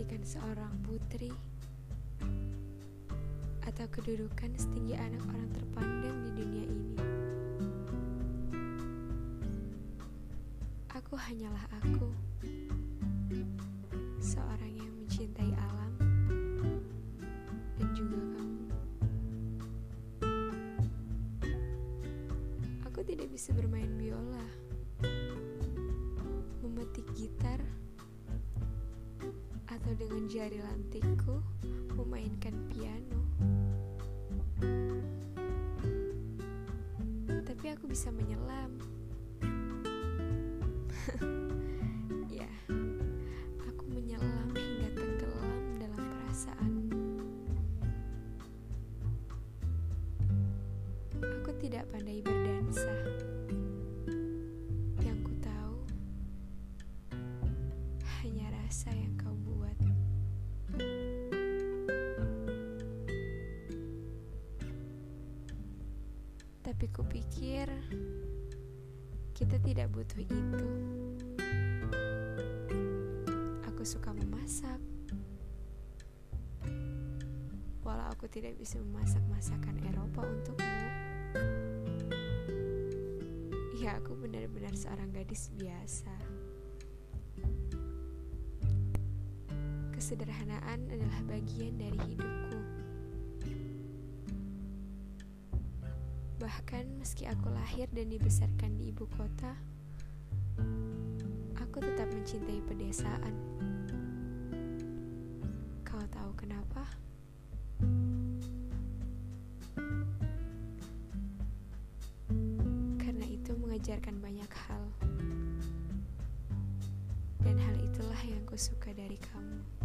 kecantikan seorang putri atau kedudukan setinggi anak orang terpandang di dunia ini. Aku hanyalah aku, seorang yang mencintai alam dan juga kamu. Aku tidak bisa bermain biola, memetik gitar, atau dengan jari lantikku memainkan piano. Tapi aku bisa menyelam. ya, aku menyelam hingga tenggelam dalam perasaan. Aku tidak pandai berdansa. Rasa yang kau buat. Tapi kupikir kita tidak butuh itu. Aku suka memasak. Walau aku tidak bisa memasak masakan Eropa untukmu. Ya, aku benar-benar seorang gadis biasa. Kesederhanaan adalah bagian dari hidupku. Bahkan meski aku lahir dan dibesarkan di ibu kota, aku tetap mencintai pedesaan. Kau tahu kenapa? Karena itu mengajarkan banyak hal. Dan hal itulah yang kusuka dari kamu.